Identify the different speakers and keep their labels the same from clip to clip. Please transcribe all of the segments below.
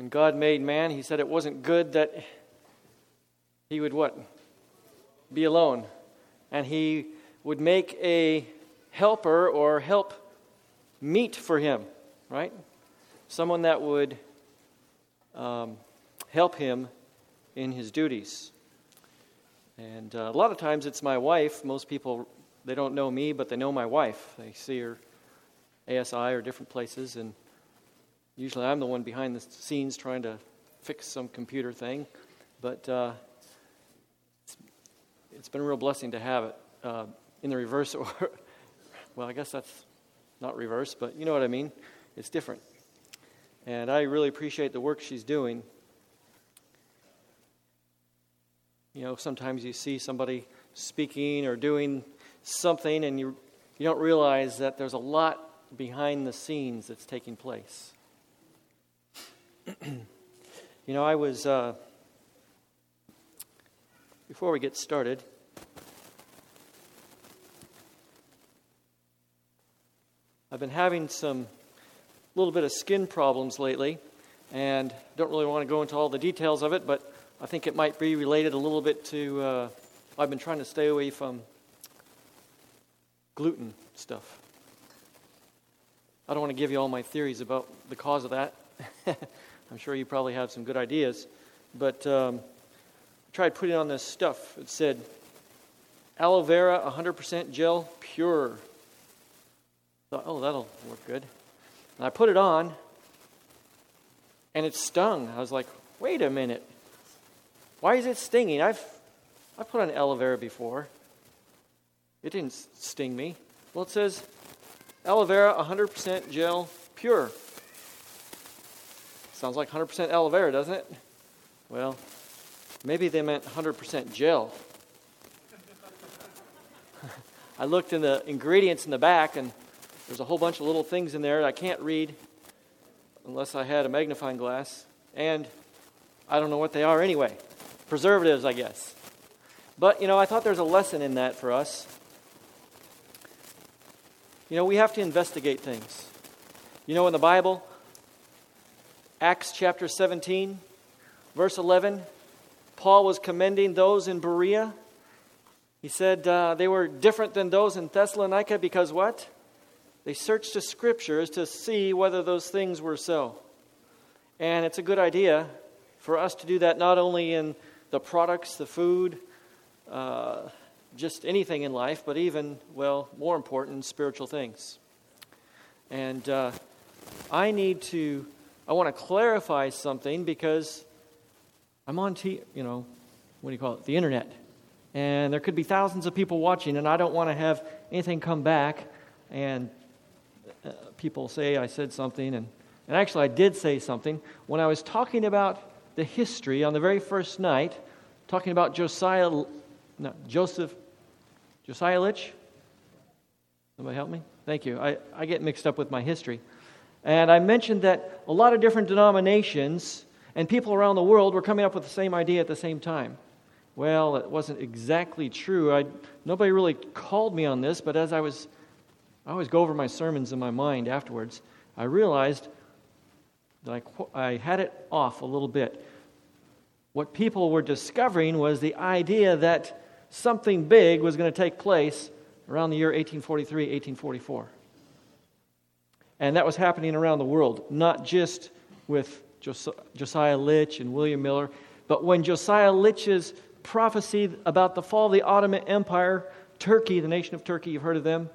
Speaker 1: when God made man, he said it wasn't good that he would what? Be alone. And he would make a helper or help meet for him, right? Someone that would um, help him in his duties. And uh, a lot of times it's my wife. Most people, they don't know me, but they know my wife. They see her ASI or different places, and usually I'm the one behind the scenes trying to fix some computer thing. But uh, it's, it's been a real blessing to have it uh, in the reverse. Or, well, I guess that's not reverse, but you know what I mean. It's different. And I really appreciate the work she's doing. You know, sometimes you see somebody speaking or doing something and you, you don't realize that there's a lot behind the scenes that's taking place. you know, I was, uh, before we get started, I've been having some little bit of skin problems lately, and don't really want to go into all the details of it, but I think it might be related a little bit to. Uh, I've been trying to stay away from gluten stuff. I don't want to give you all my theories about the cause of that. I'm sure you probably have some good ideas. But um, I tried putting on this stuff. It said aloe vera 100% gel pure. Thought, oh, that'll work good. And I put it on, and it stung. I was like, wait a minute. Why is it stinging? I've, I've put on aloe vera before. It didn't sting me. Well, it says aloe vera 100% gel pure. Sounds like 100% aloe vera, doesn't it? Well, maybe they meant 100% gel. I looked in the ingredients in the back, and there's a whole bunch of little things in there I can't read unless I had a magnifying glass. And I don't know what they are anyway preservatives, I guess. But, you know, I thought there's a lesson in that for us. You know, we have to investigate things. You know, in the Bible, Acts chapter 17, verse 11, Paul was commending those in Berea. He said uh, they were different than those in Thessalonica because what? They searched the scriptures to see whether those things were so. And it's a good idea for us to do that not only in the products, the food, uh, just anything in life, but even, well, more important, spiritual things. And uh, I need to, I want to clarify something because I'm on, t- you know, what do you call it? The internet. And there could be thousands of people watching, and I don't want to have anything come back and uh, people say I said something. And, and actually, I did say something. When I was talking about the history on the very first night, talking about Josiah, no, Joseph, Josiah Litch. Somebody help me? Thank you. I, I get mixed up with my history. And I mentioned that a lot of different denominations and people around the world were coming up with the same idea at the same time. Well, it wasn't exactly true. I, nobody really called me on this, but as I was, I always go over my sermons in my mind afterwards, I realized that I, I had it off a little bit. What people were discovering was the idea that something big was going to take place around the year 1843, 1844. And that was happening around the world, not just with Josiah Litch and William Miller, but when Josiah Litch's prophecy about the fall of the Ottoman Empire, Turkey, the nation of Turkey, you've heard of them,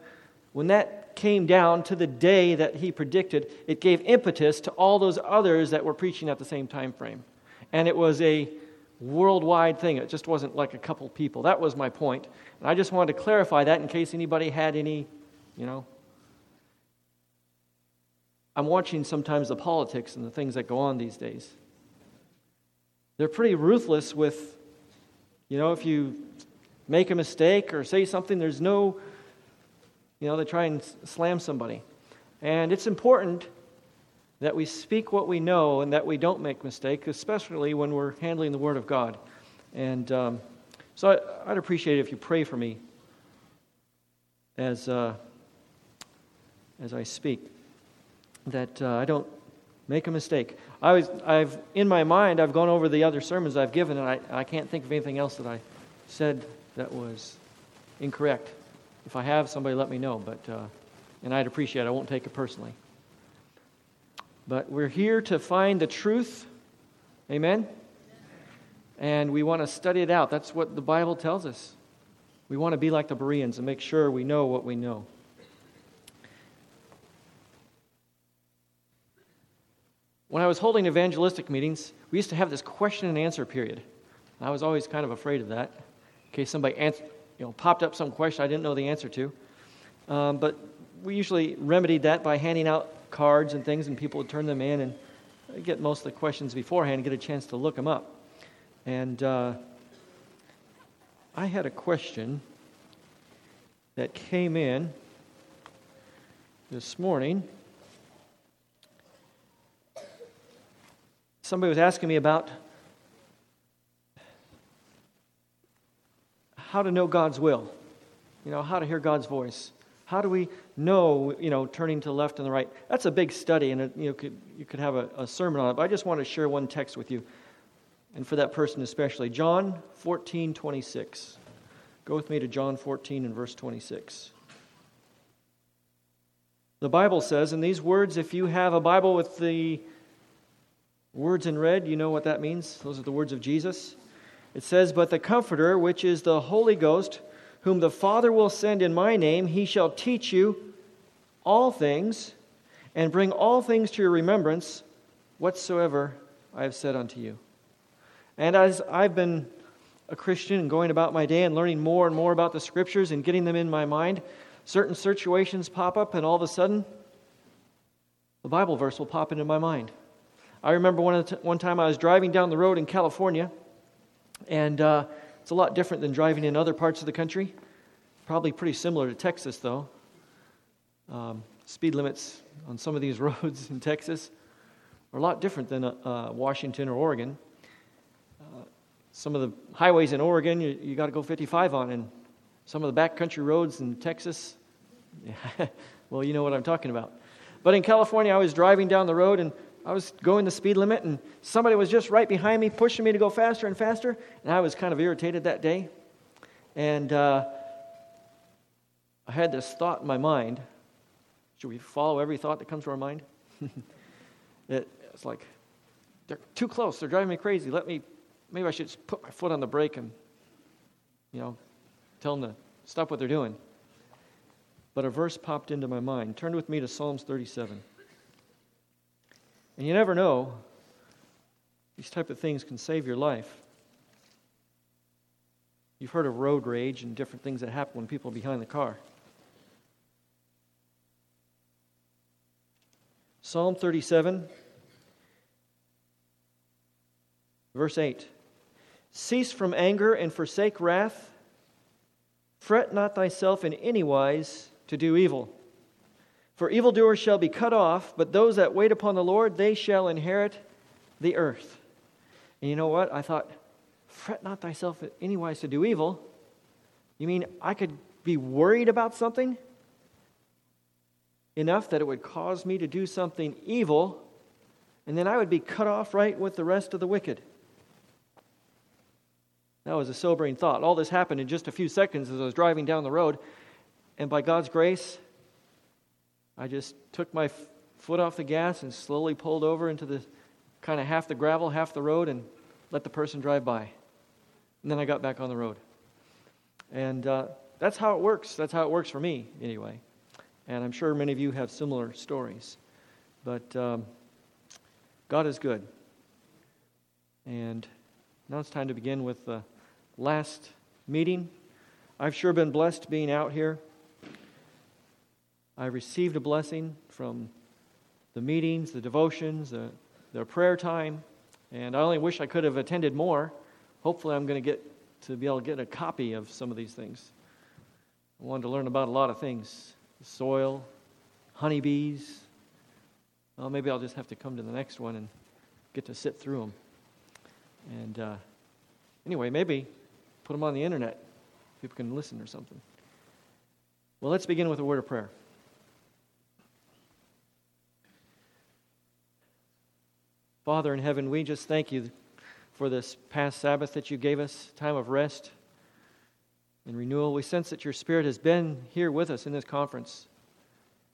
Speaker 1: when that came down to the day that he predicted, it gave impetus to all those others that were preaching at the same time frame. And it was a worldwide thing. It just wasn't like a couple people. That was my point. And I just wanted to clarify that in case anybody had any, you know. I'm watching sometimes the politics and the things that go on these days. They're pretty ruthless with, you know, if you make a mistake or say something, there's no you know, they try and slam somebody. And it's important that we speak what we know and that we don't make mistakes, especially when we're handling the Word of God. And um, so I, would appreciate it if you pray for me as, uh, as I speak, that uh, I don't make a mistake. I was, I've, in my mind, I've gone over the other sermons I've given, and I, I can't think of anything else that I said that was incorrect. If I have, somebody let me know, but, uh, and I'd appreciate it. I won't take it personally. But we're here to find the truth. Amen? And we want to study it out. That's what the Bible tells us. We want to be like the Bereans and make sure we know what we know. When I was holding evangelistic meetings, we used to have this question and answer period. And I was always kind of afraid of that, in case somebody you know, popped up some question I didn't know the answer to. Um, but we usually remedied that by handing out cards and things, and people would turn them in and get most of the questions beforehand and get a chance to look them up. And uh, I had a question that came in this morning. Somebody was asking me about how to know God's will, you know, how to hear God's voice. How do we know, you know, turning to the left and the right? That's a big study, and it, you know, could, you could have a, a sermon on it. But I just want to share one text with you, and for that person especially. John 14, 26. Go with me to John 14 and verse 26. The Bible says, in these words, if you have a Bible with the words in red, you know what that means. Those are the words of Jesus. It says, But the Comforter, which is the Holy Ghost, whom the Father will send in my name, he shall teach you all things and bring all things to your remembrance whatsoever I have said unto you. And as I've been a Christian and going about my day and learning more and more about the scriptures and getting them in my mind, certain situations pop up, and all of a sudden, the Bible verse will pop into my mind. I remember one, t- one time I was driving down the road in California, and uh, it's a lot different than driving in other parts of the country. Probably pretty similar to Texas, though. Um, speed limits on some of these roads in Texas are a lot different than uh, Washington or Oregon. Uh, some of the highways in Oregon, you, you got to go 55 on, and some of the backcountry roads in Texas, well, you know what I'm talking about. But in California, I was driving down the road, and I was going the speed limit, and somebody was just right behind me, pushing me to go faster and faster. And I was kind of irritated that day. And uh, I had this thought in my mind should we follow every thought that comes to our mind? it, it's like, they're too close. They're driving me crazy. Let me, maybe I should just put my foot on the brake and, you know, tell them to stop what they're doing. But a verse popped into my mind. Turn with me to Psalms 37. And you never know, these type of things can save your life. You've heard of road rage and different things that happen when people are behind the car. Psalm 37, verse 8 Cease from anger and forsake wrath. Fret not thyself in any wise to do evil. For evildoers shall be cut off, but those that wait upon the Lord, they shall inherit the earth. And you know what? I thought, fret not thyself anywise to do evil. You mean I could be worried about something enough that it would cause me to do something evil, and then I would be cut off right with the rest of the wicked? That was a sobering thought. All this happened in just a few seconds as I was driving down the road, and by God's grace, I just took my f- foot off the gas and slowly pulled over into the kind of half the gravel, half the road, and let the person drive by. And then I got back on the road. And uh, that's how it works. That's how it works for me, anyway. And I'm sure many of you have similar stories. But um, God is good. And now it's time to begin with the last meeting. I've sure been blessed being out here. I received a blessing from the meetings, the devotions, the, the prayer time, and I only wish I could have attended more. Hopefully, I'm going to get to be able to get a copy of some of these things. I wanted to learn about a lot of things the soil, honeybees. Well, maybe I'll just have to come to the next one and get to sit through them. And uh, anyway, maybe put them on the internet. People can listen or something. Well, let's begin with a word of prayer. Father in heaven, we just thank you for this past Sabbath that you gave us, time of rest and renewal. We sense that your Spirit has been here with us in this conference.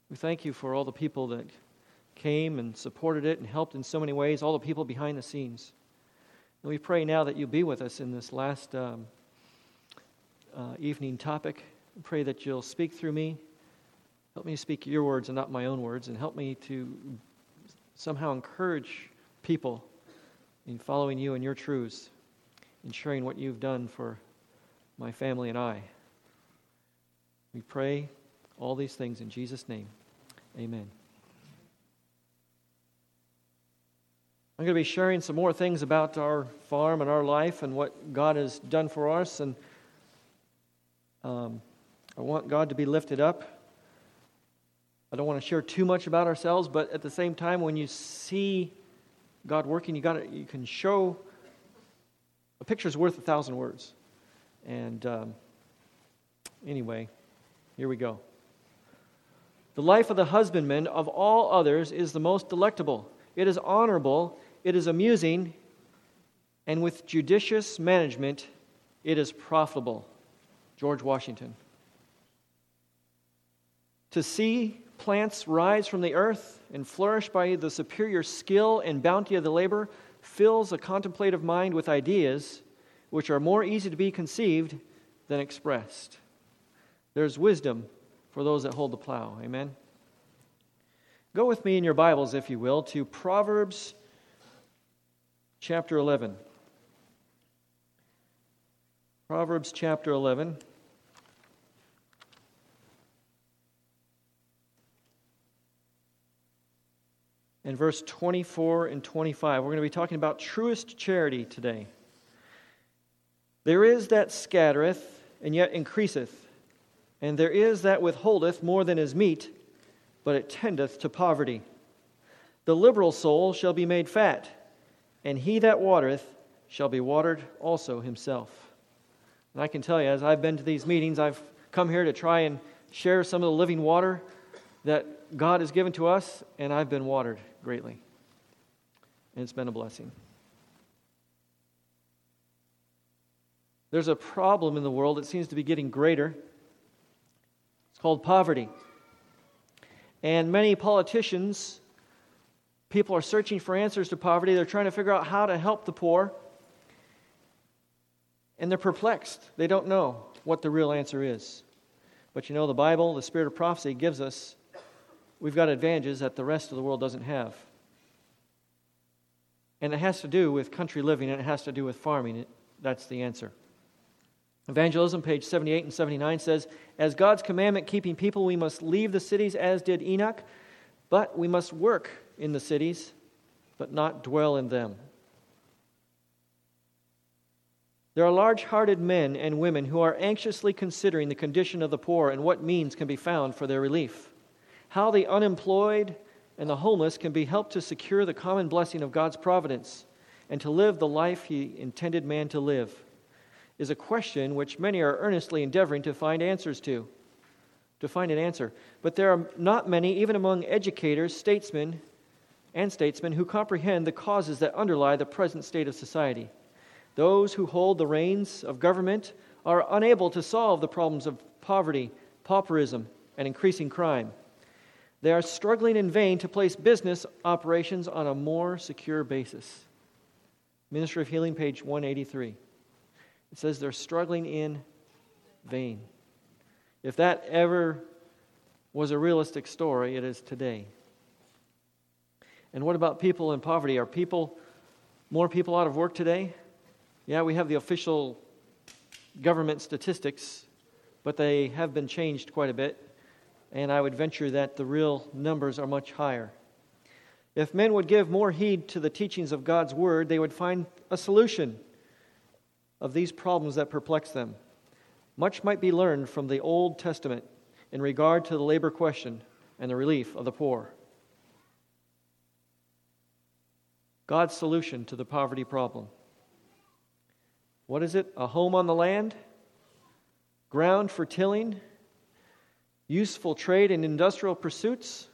Speaker 1: We thank you for all the people that came and supported it and helped in so many ways, all the people behind the scenes. And we pray now that you'll be with us in this last um, uh, evening topic. We pray that you'll speak through me. Help me speak your words and not my own words, and help me to somehow encourage people in following you and your truths, in sharing what you've done for my family and I. We pray all these things in Jesus' name. Amen. I'm going to be sharing some more things about our farm and our life and what God has done for us. And um, I want God to be lifted up. I don't want to share too much about ourselves, but at the same time, when you see God working, you got you can show a picture is worth a thousand words. And um, anyway, here we go. The life of the husbandman of all others is the most delectable. It is honorable it is amusing, and with judicious management, it is profitable. George Washington. To see plants rise from the earth and flourish by the superior skill and bounty of the labor fills a contemplative mind with ideas which are more easy to be conceived than expressed. There's wisdom for those that hold the plow. Amen. Go with me in your Bibles, if you will, to Proverbs chapter 11. Proverbs chapter 11. And verse 24 and 25. We're going to be talking about truest charity today. There is that scattereth, and yet increaseth, and there is that withholdeth more than is meet, but it tendeth to poverty. The liberal soul shall be made fat and he that watereth shall be watered also himself. And I can tell you, as I've been to these meetings, I've come here to try and share some of the living water that God has given to us, and I've been watered greatly. And it's been a blessing. There's a problem in the world that seems to be getting greater. It's called poverty. And many politicians People are searching for answers to poverty. They're trying to figure out how to help the poor. And they're perplexed. They don't know what the real answer is. But you know, the Bible, the spirit of prophecy, gives us, we've got advantages that the rest of the world doesn't have. And it has to do with country living and it has to do with farming. That's the answer. Evangelism, page 78 and 79 says, As God's commandment keeping people, we must leave the cities as did Enoch, but we must work in the cities, but not dwell in them. There are large hearted men and women who are anxiously considering the condition of the poor and what means can be found for their relief. How the unemployed and the homeless can be helped to secure the common blessing of God's providence and to live the life He intended man to live is a question which many are earnestly endeavoring to find answers to. To find an answer. But there are not many, even among educators, statesmen, and statesmen who comprehend the causes that underlie the present state of society. Those who hold the reins of government are unable to solve the problems of poverty, pauperism, and increasing crime. They are struggling in vain to place business operations on a more secure basis. Ministry of Healing, page 183. It says they're struggling in vain. If that ever was a realistic story, it is today. And what about people in poverty? Are people, more people out of work today? Yeah, we have the official government statistics, but they have been changed quite a bit. And I would venture that the real numbers are much higher. If men would give more heed to the teachings of God's Word, they would find a solution of these problems that perplex them. Much might be learned from the Old Testament in regard to the labor question and the relief of the poor. God's solution to the poverty problem. What is it? A home on the land? Ground for tilling? Useful trade and industrial pursuits?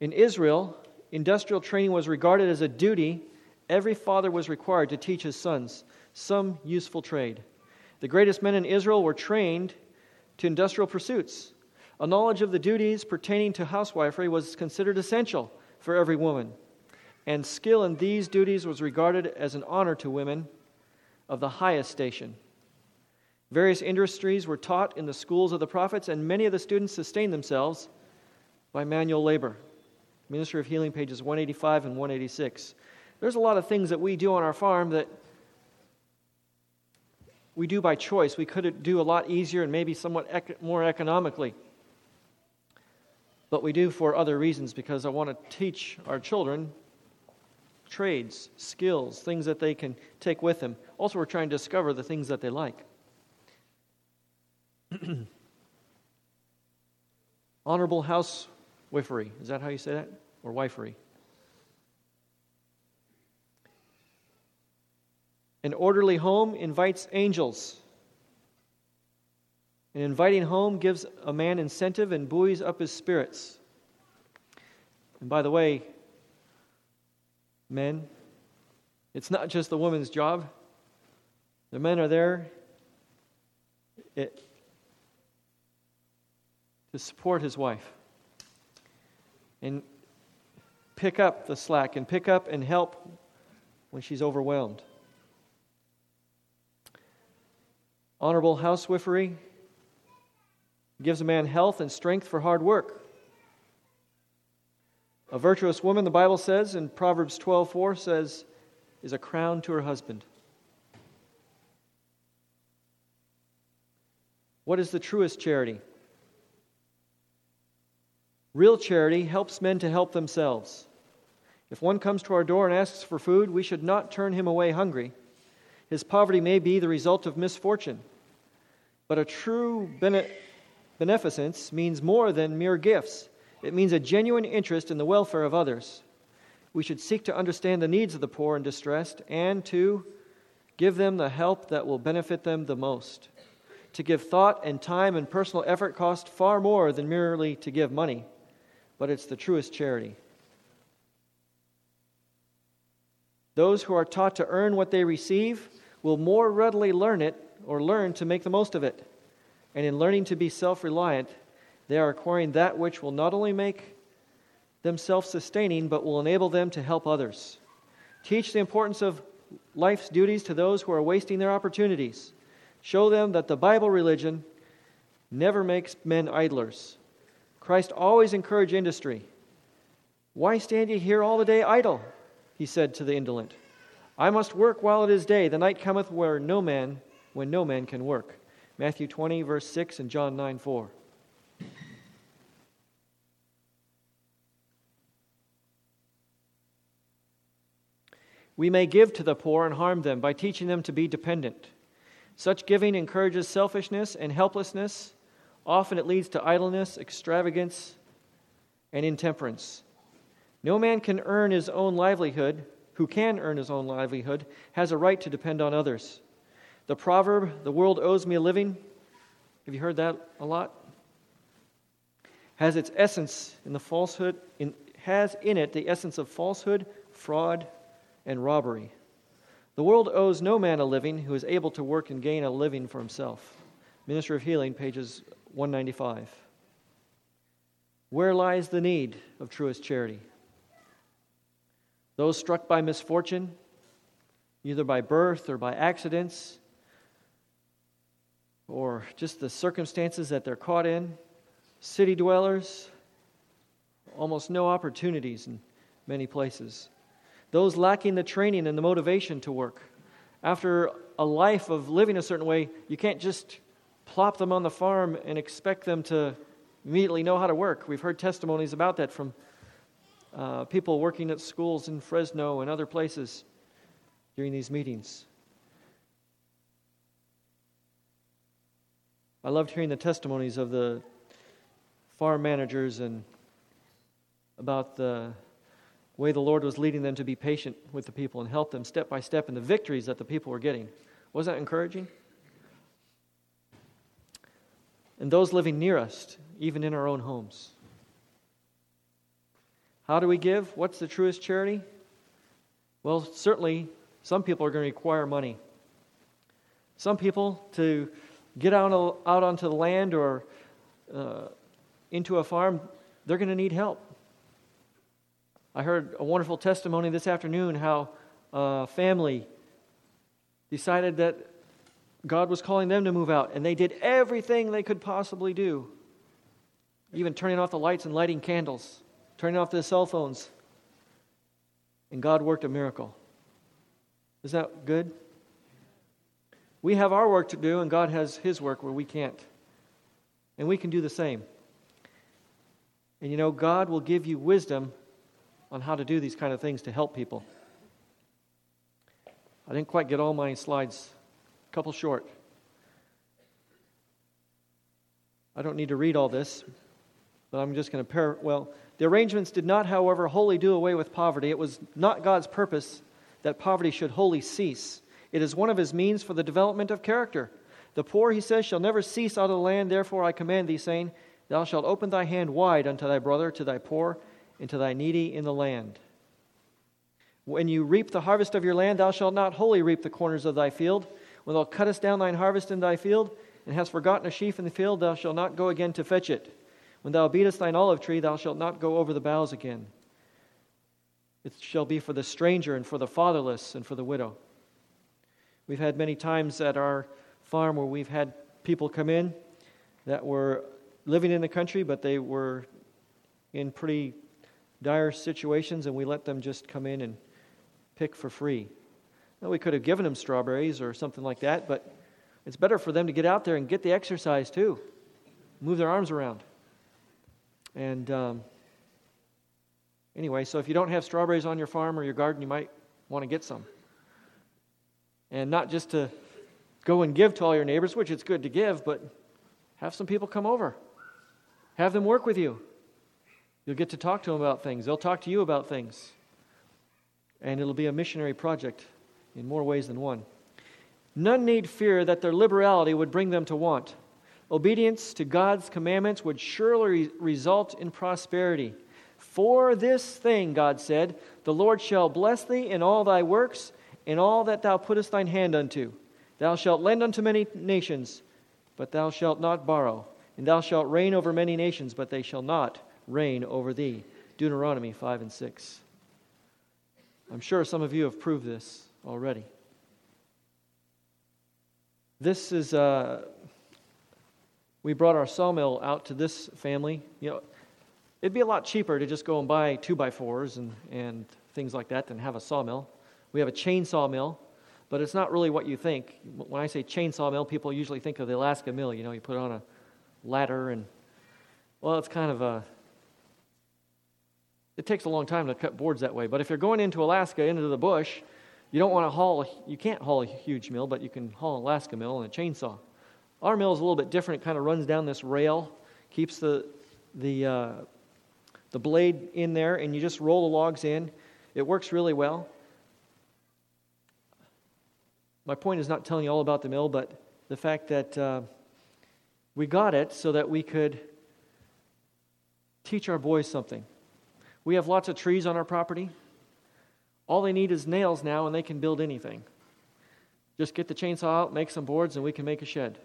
Speaker 1: In Israel, industrial training was regarded as a duty every father was required to teach his sons some useful trade. The greatest men in Israel were trained to industrial pursuits. A knowledge of the duties pertaining to housewifery was considered essential for every woman, and skill in these duties was regarded as an honor to women of the highest station. Various industries were taught in the schools of the prophets, and many of the students sustained themselves by manual labor. Ministry of Healing, pages 185 and 186. There's a lot of things that we do on our farm that we do by choice. We could do a lot easier and maybe somewhat ec- more economically. But we do for other reasons because I want to teach our children trades, skills, things that they can take with them. Also, we're trying to discover the things that they like. Honorable house wifery. Is that how you say that? Or wifery? An orderly home invites angels. An inviting home gives a man incentive and buoys up his spirits. And by the way, men, it's not just the woman's job. The men are there it, to support his wife and pick up the slack and pick up and help when she's overwhelmed. Honorable housewifery gives a man health and strength for hard work. A virtuous woman, the Bible says in Proverbs 12:4 says, is a crown to her husband. What is the truest charity? Real charity helps men to help themselves. If one comes to our door and asks for food, we should not turn him away hungry. His poverty may be the result of misfortune. But a true bene- beneficence means more than mere gifts, it means a genuine interest in the welfare of others. We should seek to understand the needs of the poor and distressed and to give them the help that will benefit them the most. To give thought and time and personal effort cost far more than merely to give money, but it's the truest charity. Those who are taught to earn what they receive will more readily learn it or learn to make the most of it. And in learning to be self reliant, they are acquiring that which will not only make them self sustaining, but will enable them to help others. Teach the importance of life's duties to those who are wasting their opportunities. Show them that the Bible religion never makes men idlers. Christ always encouraged industry. Why stand ye here all the day idle? He said to the indolent. I must work while it is day. The night cometh where no man, when no man can work. Matthew 20, verse 6, and John 9, 4. We may give to the poor and harm them by teaching them to be dependent. Such giving encourages selfishness and helplessness. Often it leads to idleness, extravagance, and intemperance. No man can earn his own livelihood who can earn his own livelihood, has a right to depend on others. The proverb, the world owes me a living, have you heard that a lot? Has its essence in the falsehood, in, has in it the essence of falsehood, fraud, and robbery. The world owes no man a living who is able to work and gain a living for himself. Ministry of Healing, pages 195. Where lies the need of truest charity? Those struck by misfortune, either by birth or by accidents, or just the circumstances that they're caught in, city dwellers, almost no opportunities in many places. Those lacking the training and the motivation to work. After a life of living a certain way, you can't just plop them on the farm and expect them to immediately know how to work. We've heard testimonies about that from uh, people working at schools in Fresno and other places during these meetings. I loved hearing the testimonies of the farm managers and about the way the Lord was leading them to be patient with the people and help them step by step in the victories that the people were getting. Wasn't that encouraging? And those living near us, even in our own homes. How do we give? What's the truest charity? Well, certainly some people are going to require money. Some people to get out, out onto the land or uh, into a farm, they're going to need help. I heard a wonderful testimony this afternoon how a family decided that God was calling them to move out, and they did everything they could possibly do, even turning off the lights and lighting candles, turning off the cell phones. And God worked a miracle. Is that good? We have our work to do, and God has His work where we can't. And we can do the same. And you know, God will give you wisdom on how to do these kind of things to help people. I didn't quite get all my slides, couple short. I don't need to read all this, but I'm just going to pair. Well, the arrangements did not, however, wholly do away with poverty. It was not God's purpose that poverty should wholly cease. It is one of his means for the development of character. The poor, he says, shall never cease out of the land. Therefore I command thee, saying, Thou shalt open thy hand wide unto thy brother, to thy poor, and to thy needy in the land. When you reap the harvest of your land, thou shalt not wholly reap the corners of thy field. When thou cuttest down thine harvest in thy field, and hast forgotten a sheaf in the field, thou shalt not go again to fetch it. When thou beatest thine olive tree, thou shalt not go over the boughs again. It shall be for the stranger, and for the fatherless, and for the widow. We've had many times at our farm where we've had people come in that were living in the country, but they were in pretty dire situations, and we let them just come in and pick for free. Now, we could have given them strawberries or something like that, but it's better for them to get out there and get the exercise too, move their arms around. And um, anyway, so if you don't have strawberries on your farm or your garden, you might want to get some. And not just to go and give to all your neighbors, which it's good to give, but have some people come over. Have them work with you. You'll get to talk to them about things. They'll talk to you about things. And it'll be a missionary project in more ways than one. None need fear that their liberality would bring them to want. Obedience to God's commandments would surely result in prosperity. For this thing, God said, the Lord shall bless thee in all thy works, in all that thou puttest thine hand unto. Thou shalt lend unto many nations, but thou shalt not borrow. And thou shalt reign over many nations, but they shall not reign over thee. Deuteronomy 5 and 6. I'm sure some of you have proved this already. This is, uh, we brought our sawmill out to this family. You know, it'd be a lot cheaper to just go and buy two by fours and, and things like that than have a sawmill. We have a chainsaw mill, but it's not really what you think. When I say chainsaw mill, people usually think of the Alaska mill. You know, you put on a ladder and, well, it's kind of a it takes a long time to cut boards that way. But if you're going into Alaska, into the bush, you don't want to haul, you can't haul a huge mill, but you can haul an Alaska mill and a chainsaw. Our mill is a little bit different. It kind of runs down this rail, keeps the, the, uh, the blade in there, and you just roll the logs in. It works really well. My point is not telling you all about the mill, but the fact that uh, we got it so that we could teach our boys something. We have lots of trees on our property. All they need is nails now, and they can build anything. Just get the chainsaw out, make some boards, and we can make a shed.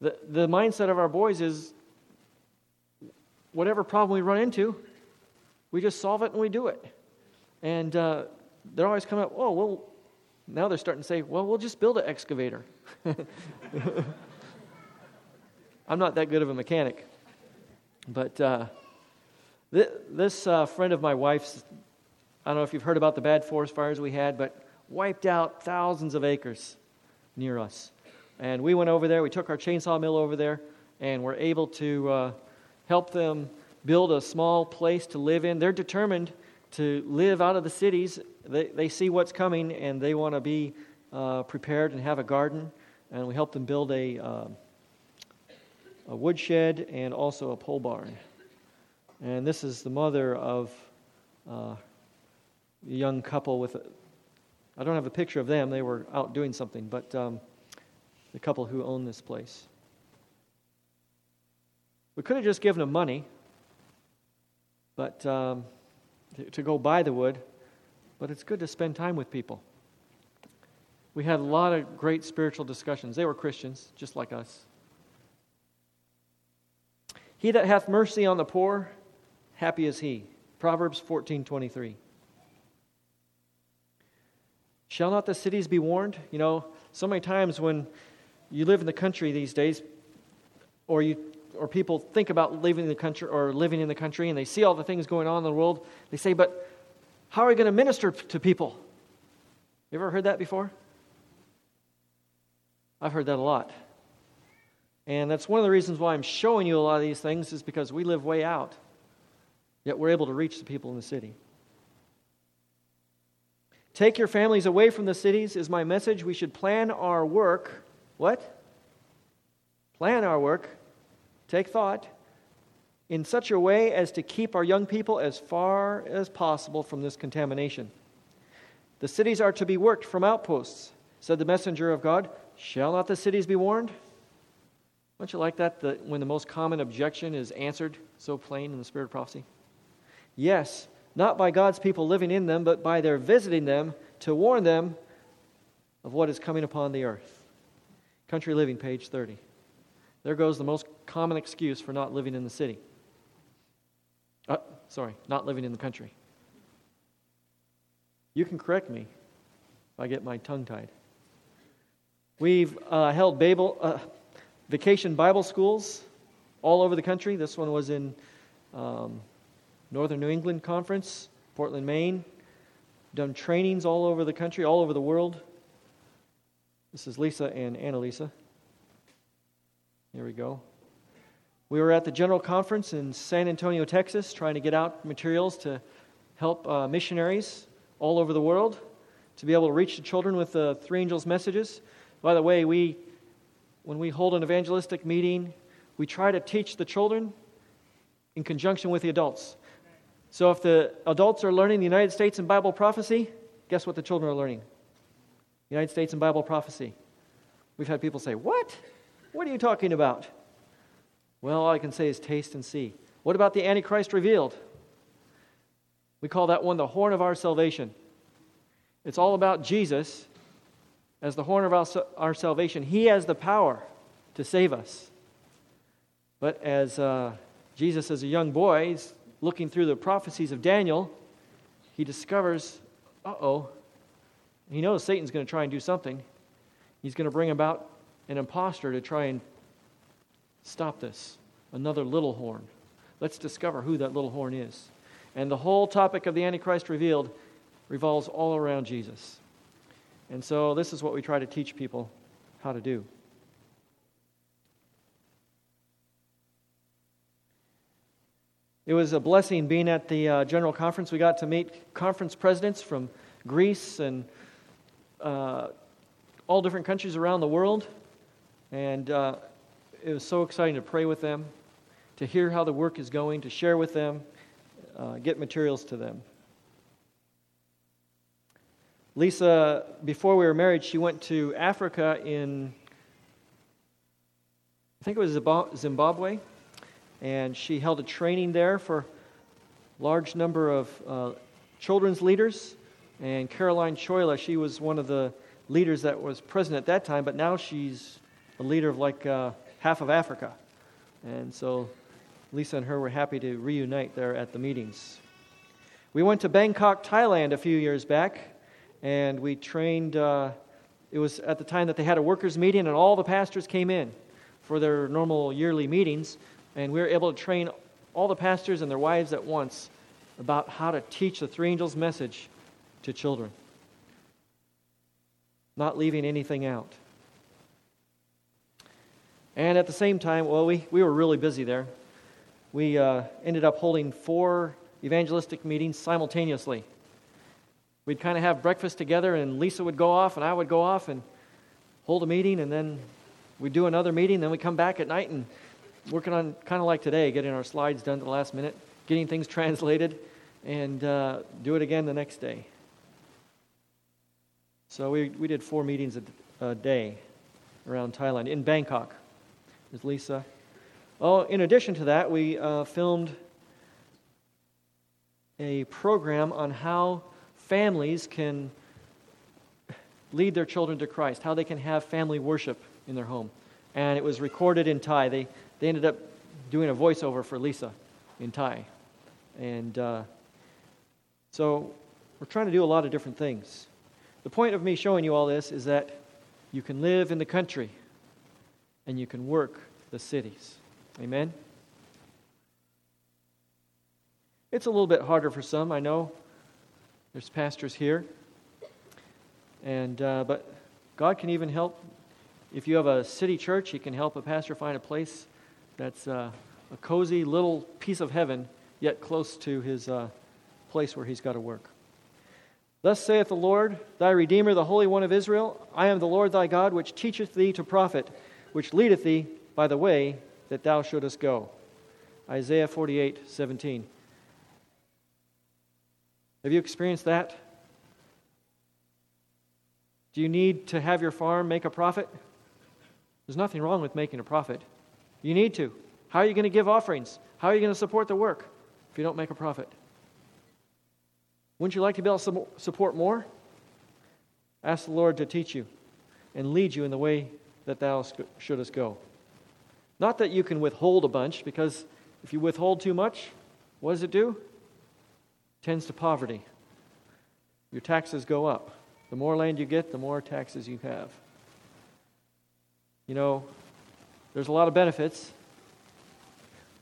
Speaker 1: The, the mindset of our boys is whatever problem we run into, we just solve it and we do it. And uh, they're always coming up, oh, well, now they're starting to say, well, we'll just build an excavator. I'm not that good of a mechanic. But uh, this uh, friend of my wife's, I don't know if you've heard about the bad forest fires we had, but wiped out thousands of acres near us. And we went over there, we took our chainsaw mill over there, and were able to uh, help them build a small place to live in. They're determined to live out of the cities. They, they see what's coming and they want to be uh, prepared and have a garden. And we helped them build a, uh, a woodshed and also a pole barn. And this is the mother of uh, young couple with, I don't have a picture of them, they were out doing something, but um, the couple who own this place. We could have just given them money, but um, to go buy the wood, but it's good to spend time with people. We had a lot of great spiritual discussions. They were Christians, just like us. He that hath mercy on the poor, happy is he. Proverbs 14 23. Shall not the cities be warned? You know, so many times when you live in the country these days, or you or people think about living in the country or living in the country and they see all the things going on in the world, they say, But how are we going to minister to people? You ever heard that before? I've heard that a lot. And that's one of the reasons why I'm showing you a lot of these things, is because we live way out, yet we're able to reach the people in the city. Take your families away from the cities is my message. We should plan our work. What? Plan our work. Take thought in such a way as to keep our young people as far as possible from this contamination. The cities are to be worked from outposts, said the messenger of God. Shall not the cities be warned? Don't you like that the, when the most common objection is answered so plain in the spirit of prophecy? Yes, not by God's people living in them, but by their visiting them to warn them of what is coming upon the earth. Country Living, page 30. There goes the most common excuse for not living in the city. Uh, sorry, not living in the country. You can correct me if I get my tongue tied. We've uh, held Babel, uh, vacation Bible schools all over the country. This one was in um, Northern New England Conference, Portland, Maine. Done trainings all over the country, all over the world. This is Lisa and Annalisa. Here we go. We were at the General Conference in San Antonio, Texas, trying to get out materials to help uh, missionaries all over the world to be able to reach the children with the three angels' messages. By the way, we, when we hold an evangelistic meeting, we try to teach the children in conjunction with the adults. So if the adults are learning the United States and Bible prophecy, guess what the children are learning? United States and Bible prophecy. We've had people say, What? What are you talking about? Well, all I can say is taste and see. What about the Antichrist revealed? We call that one the horn of our salvation. It's all about Jesus as the horn of our, our salvation. He has the power to save us. But as uh, Jesus, as a young boy, is looking through the prophecies of Daniel, he discovers, uh oh, he knows Satan's going to try and do something. He's going to bring about an impostor to try and stop this. Another little horn. Let's discover who that little horn is. And the whole topic of the Antichrist revealed revolves all around Jesus. And so this is what we try to teach people how to do. It was a blessing being at the uh, general conference. We got to meet conference presidents from Greece and uh, all different countries around the world. And uh, it was so exciting to pray with them, to hear how the work is going, to share with them, uh, get materials to them. Lisa, before we were married, she went to Africa in, I think it was Zimbabwe, and she held a training there for a large number of uh, children's leaders. And Caroline Choila, she was one of the leaders that was present at that time, but now she's a leader of like uh, half of Africa. And so Lisa and her were happy to reunite there at the meetings. We went to Bangkok, Thailand a few years back, and we trained. Uh, it was at the time that they had a workers' meeting, and all the pastors came in for their normal yearly meetings, and we were able to train all the pastors and their wives at once about how to teach the three angels' message to children, not leaving anything out. And at the same time, well, we, we were really busy there. We uh, ended up holding four evangelistic meetings simultaneously. We'd kind of have breakfast together, and Lisa would go off, and I would go off and hold a meeting, and then we'd do another meeting. Then we'd come back at night and working on kind of like today, getting our slides done to the last minute, getting things translated, and uh, do it again the next day. So we, we did four meetings a, a day around Thailand in Bangkok is Lisa. Oh, in addition to that, we uh, filmed a program on how families can lead their children to Christ, how they can have family worship in their home. And it was recorded in Thai. They, they ended up doing a voiceover for Lisa in Thai. And uh, so we're trying to do a lot of different things. The point of me showing you all this is that you can live in the country and you can work the cities. Amen? It's a little bit harder for some, I know. There's pastors here. And, uh, but God can even help. If you have a city church, He can help a pastor find a place that's uh, a cozy little piece of heaven, yet close to his uh, place where he's got to work. Thus saith the Lord, thy Redeemer, the Holy One of Israel I am the Lord thy God, which teacheth thee to profit, which leadeth thee by the way that thou shouldest go. Isaiah 48 17. Have you experienced that? Do you need to have your farm make a profit? There's nothing wrong with making a profit. You need to. How are you going to give offerings? How are you going to support the work if you don't make a profit? Wouldn't you like to be able to support more? Ask the Lord to teach you and lead you in the way that thou shouldest go. Not that you can withhold a bunch, because if you withhold too much, what does it do? It tends to poverty. Your taxes go up. The more land you get, the more taxes you have. You know, there's a lot of benefits.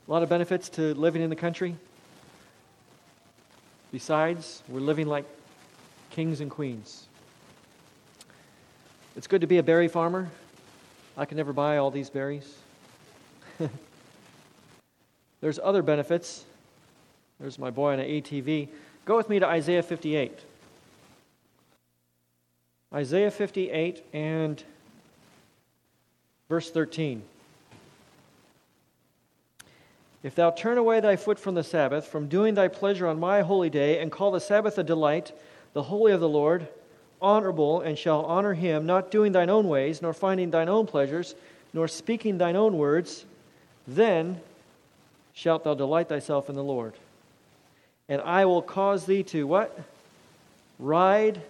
Speaker 1: A lot of benefits to living in the country. Besides, we're living like kings and queens. It's good to be a berry farmer. I can never buy all these berries. There's other benefits. There's my boy on an ATV. Go with me to Isaiah 58. Isaiah 58 and verse 13. If thou turn away thy foot from the Sabbath, from doing thy pleasure on my holy day, and call the Sabbath a delight, the holy of the Lord, honorable, and shall honor him, not doing thine own ways, nor finding thine own pleasures, nor speaking thine own words, then shalt thou delight thyself in the Lord. And I will cause thee to what? Ride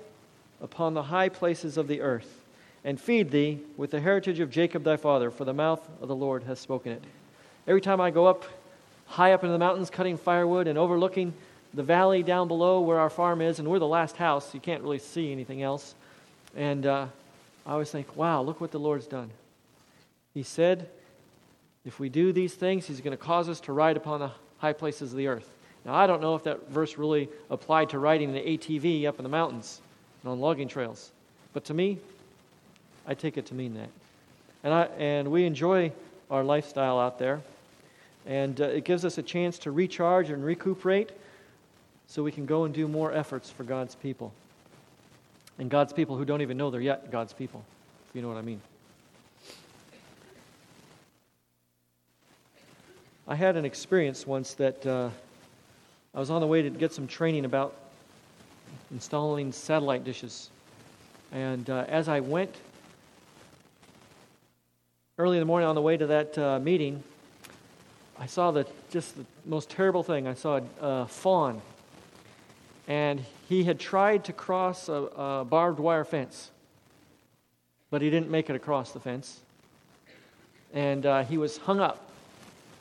Speaker 1: upon the high places of the earth, and feed thee with the heritage of Jacob thy father, for the mouth of the Lord hath spoken it. Every time I go up high up in the mountains cutting firewood and overlooking the valley down below where our farm is, and we're the last house. You can't really see anything else. And uh, I always think, wow, look what the Lord's done. He said, if we do these things, He's going to cause us to ride upon the high places of the earth. Now, I don't know if that verse really applied to riding an ATV up in the mountains and on logging trails. But to me, I take it to mean that. And, I, and we enjoy our lifestyle out there. And uh, it gives us a chance to recharge and recuperate so we can go and do more efforts for God's people. And God's people who don't even know they're yet God's people, if you know what I mean. I had an experience once that uh, I was on the way to get some training about installing satellite dishes. And uh, as I went early in the morning on the way to that uh, meeting, I saw the just the most terrible thing. I saw a, a fawn, and he had tried to cross a, a, barbed wire fence, but he didn't make it across the fence, and uh, he was hung up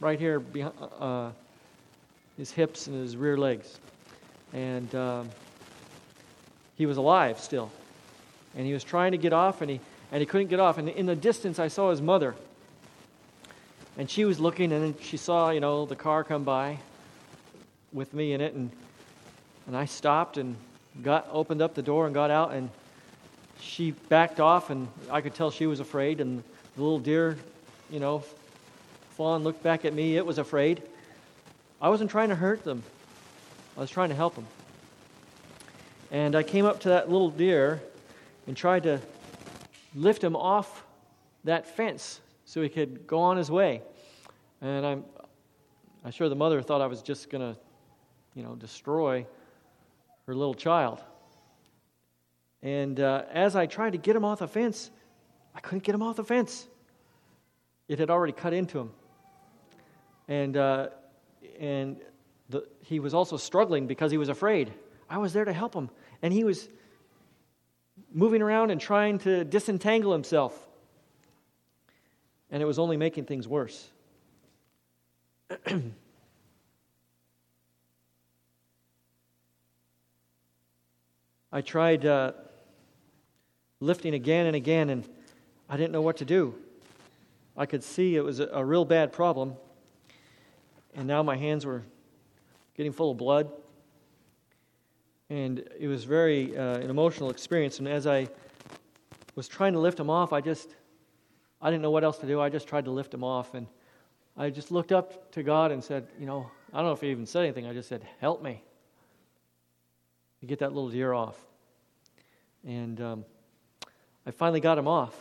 Speaker 1: right here behind uh, his hips and his rear legs, and um, he was alive still, and he was trying to get off, and he and he couldn't get off. And in the distance, I saw his mother and she was looking, and she saw, you know, the car come by with me in it, and and I stopped and got opened up the door and got out, and she backed off, and I could tell she was afraid, and the little deer, you know, fawn looked back at me. It was afraid. I wasn't trying to hurt them. I was trying to help them. And I came up to that little deer and tried to lift him off that fence so he could go on his way. And I'm, I'm sure the mother thought I was just going to, you know, destroy her little child. And uh, as I tried to get him off the fence, I couldn't get him off the fence. It had already cut into him. And, uh, and the, he was also struggling because he was afraid. I was there to help him. And he was moving around and trying to disentangle himself. And it was only making things worse. I tried uh, lifting again and again, and I didn't know what to do. I could see it was a, a real bad problem, and now my hands were getting full of blood. And it was very uh, an emotional experience. And as I was trying to lift him off, I just, I didn't know what else to do. I just tried to lift him off. And I just looked up to God and said, you know, I don't know if he even said anything. I just said, help me get that little deer off. And um, I finally got him off.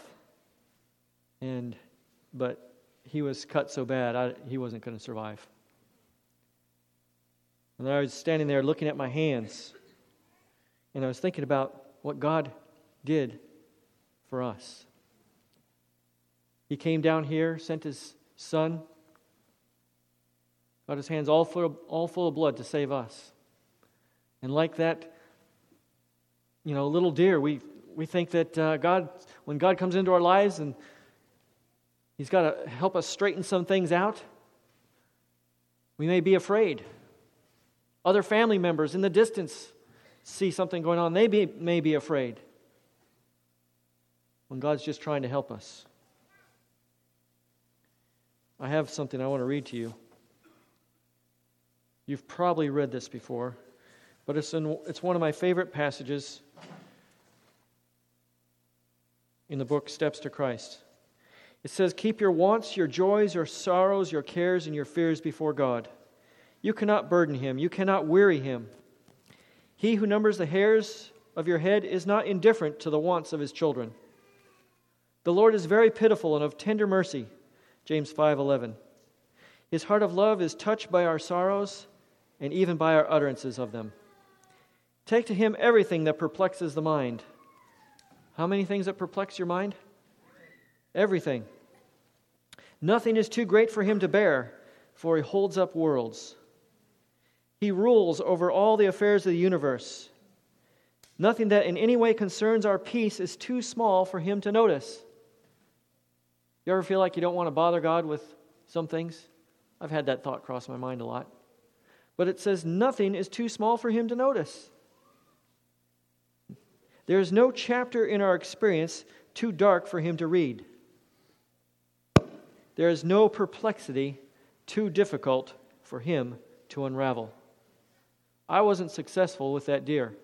Speaker 1: And, but he was cut so bad, I, he wasn't going to survive. And I was standing there looking at my hands, and I was thinking about what God did for us. He came down here, sent his son, got his hands all full, of, all full of blood to save us. And like that, you know, little deer, we, we think that uh, God, when God comes into our lives and He's got to help us straighten some things out, we may be afraid. Other family members in the distance see something going on, they be, may be afraid when God's just trying to help us. I have something I want to read to you. You've probably read this before, but it's, in, it's one of my favorite passages in the book Steps to Christ. It says, Keep your wants, your joys, your sorrows, your cares, and your fears before God. You cannot burden him, you cannot weary him. He who numbers the hairs of your head is not indifferent to the wants of his children. The Lord is very pitiful and of tender mercy. James 5:11. His heart of love is touched by our sorrows and even by our utterances of them. Take to him everything that perplexes the mind. How many things that perplex your mind? Everything. Nothing is too great for him to bear, for he holds up worlds. He rules over all the affairs of the universe. Nothing that in any way concerns our peace is too small for him to notice. You ever feel like you don't want to bother God with some things? I've had that thought cross my mind a lot. But it says nothing is too small for him to notice. There is no chapter in our experience too dark for him to read. There is no perplexity too difficult for him to unravel. I wasn't successful with that deer.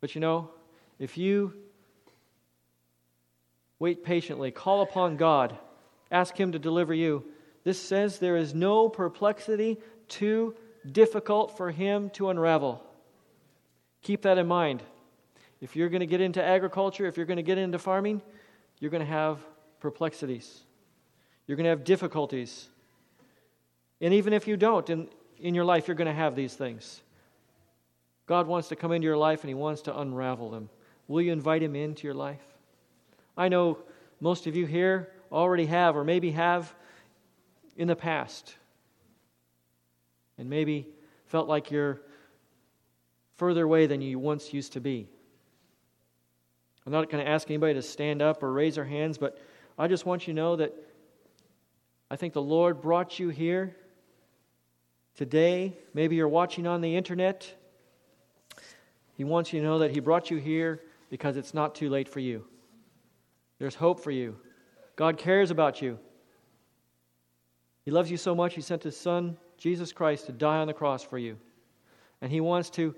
Speaker 1: But you know, if you wait patiently, call upon God, ask Him to deliver you, this says there is no perplexity too difficult for Him to unravel. Keep that in mind. If you're going to get into agriculture, if you're going to get into farming, you're going to have perplexities. You're going to have difficulties. And even if you don't, in, in your life, you're going to have these things. God wants to come into your life and He wants to unravel them. Will you invite Him into your life? I know most of you here already have, or maybe have in the past, and maybe felt like you're further away than you once used to be. I'm not going to ask anybody to stand up or raise their hands, but I just want you to know that I think the Lord brought you here today. Maybe you're watching on the internet. He wants you to know that He brought you here because it's not too late for you. There's hope for you. God cares about you. He loves you so much, He sent His Son, Jesus Christ, to die on the cross for you. And He wants to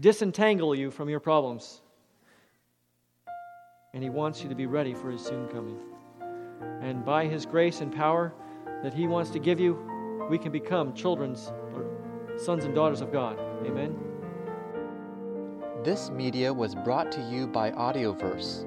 Speaker 1: disentangle you from your problems. And He wants you to be ready for His soon coming. And by His grace and power that He wants to give you, we can become children's sons and daughters of God. Amen.
Speaker 2: This media was brought to you by Audioverse,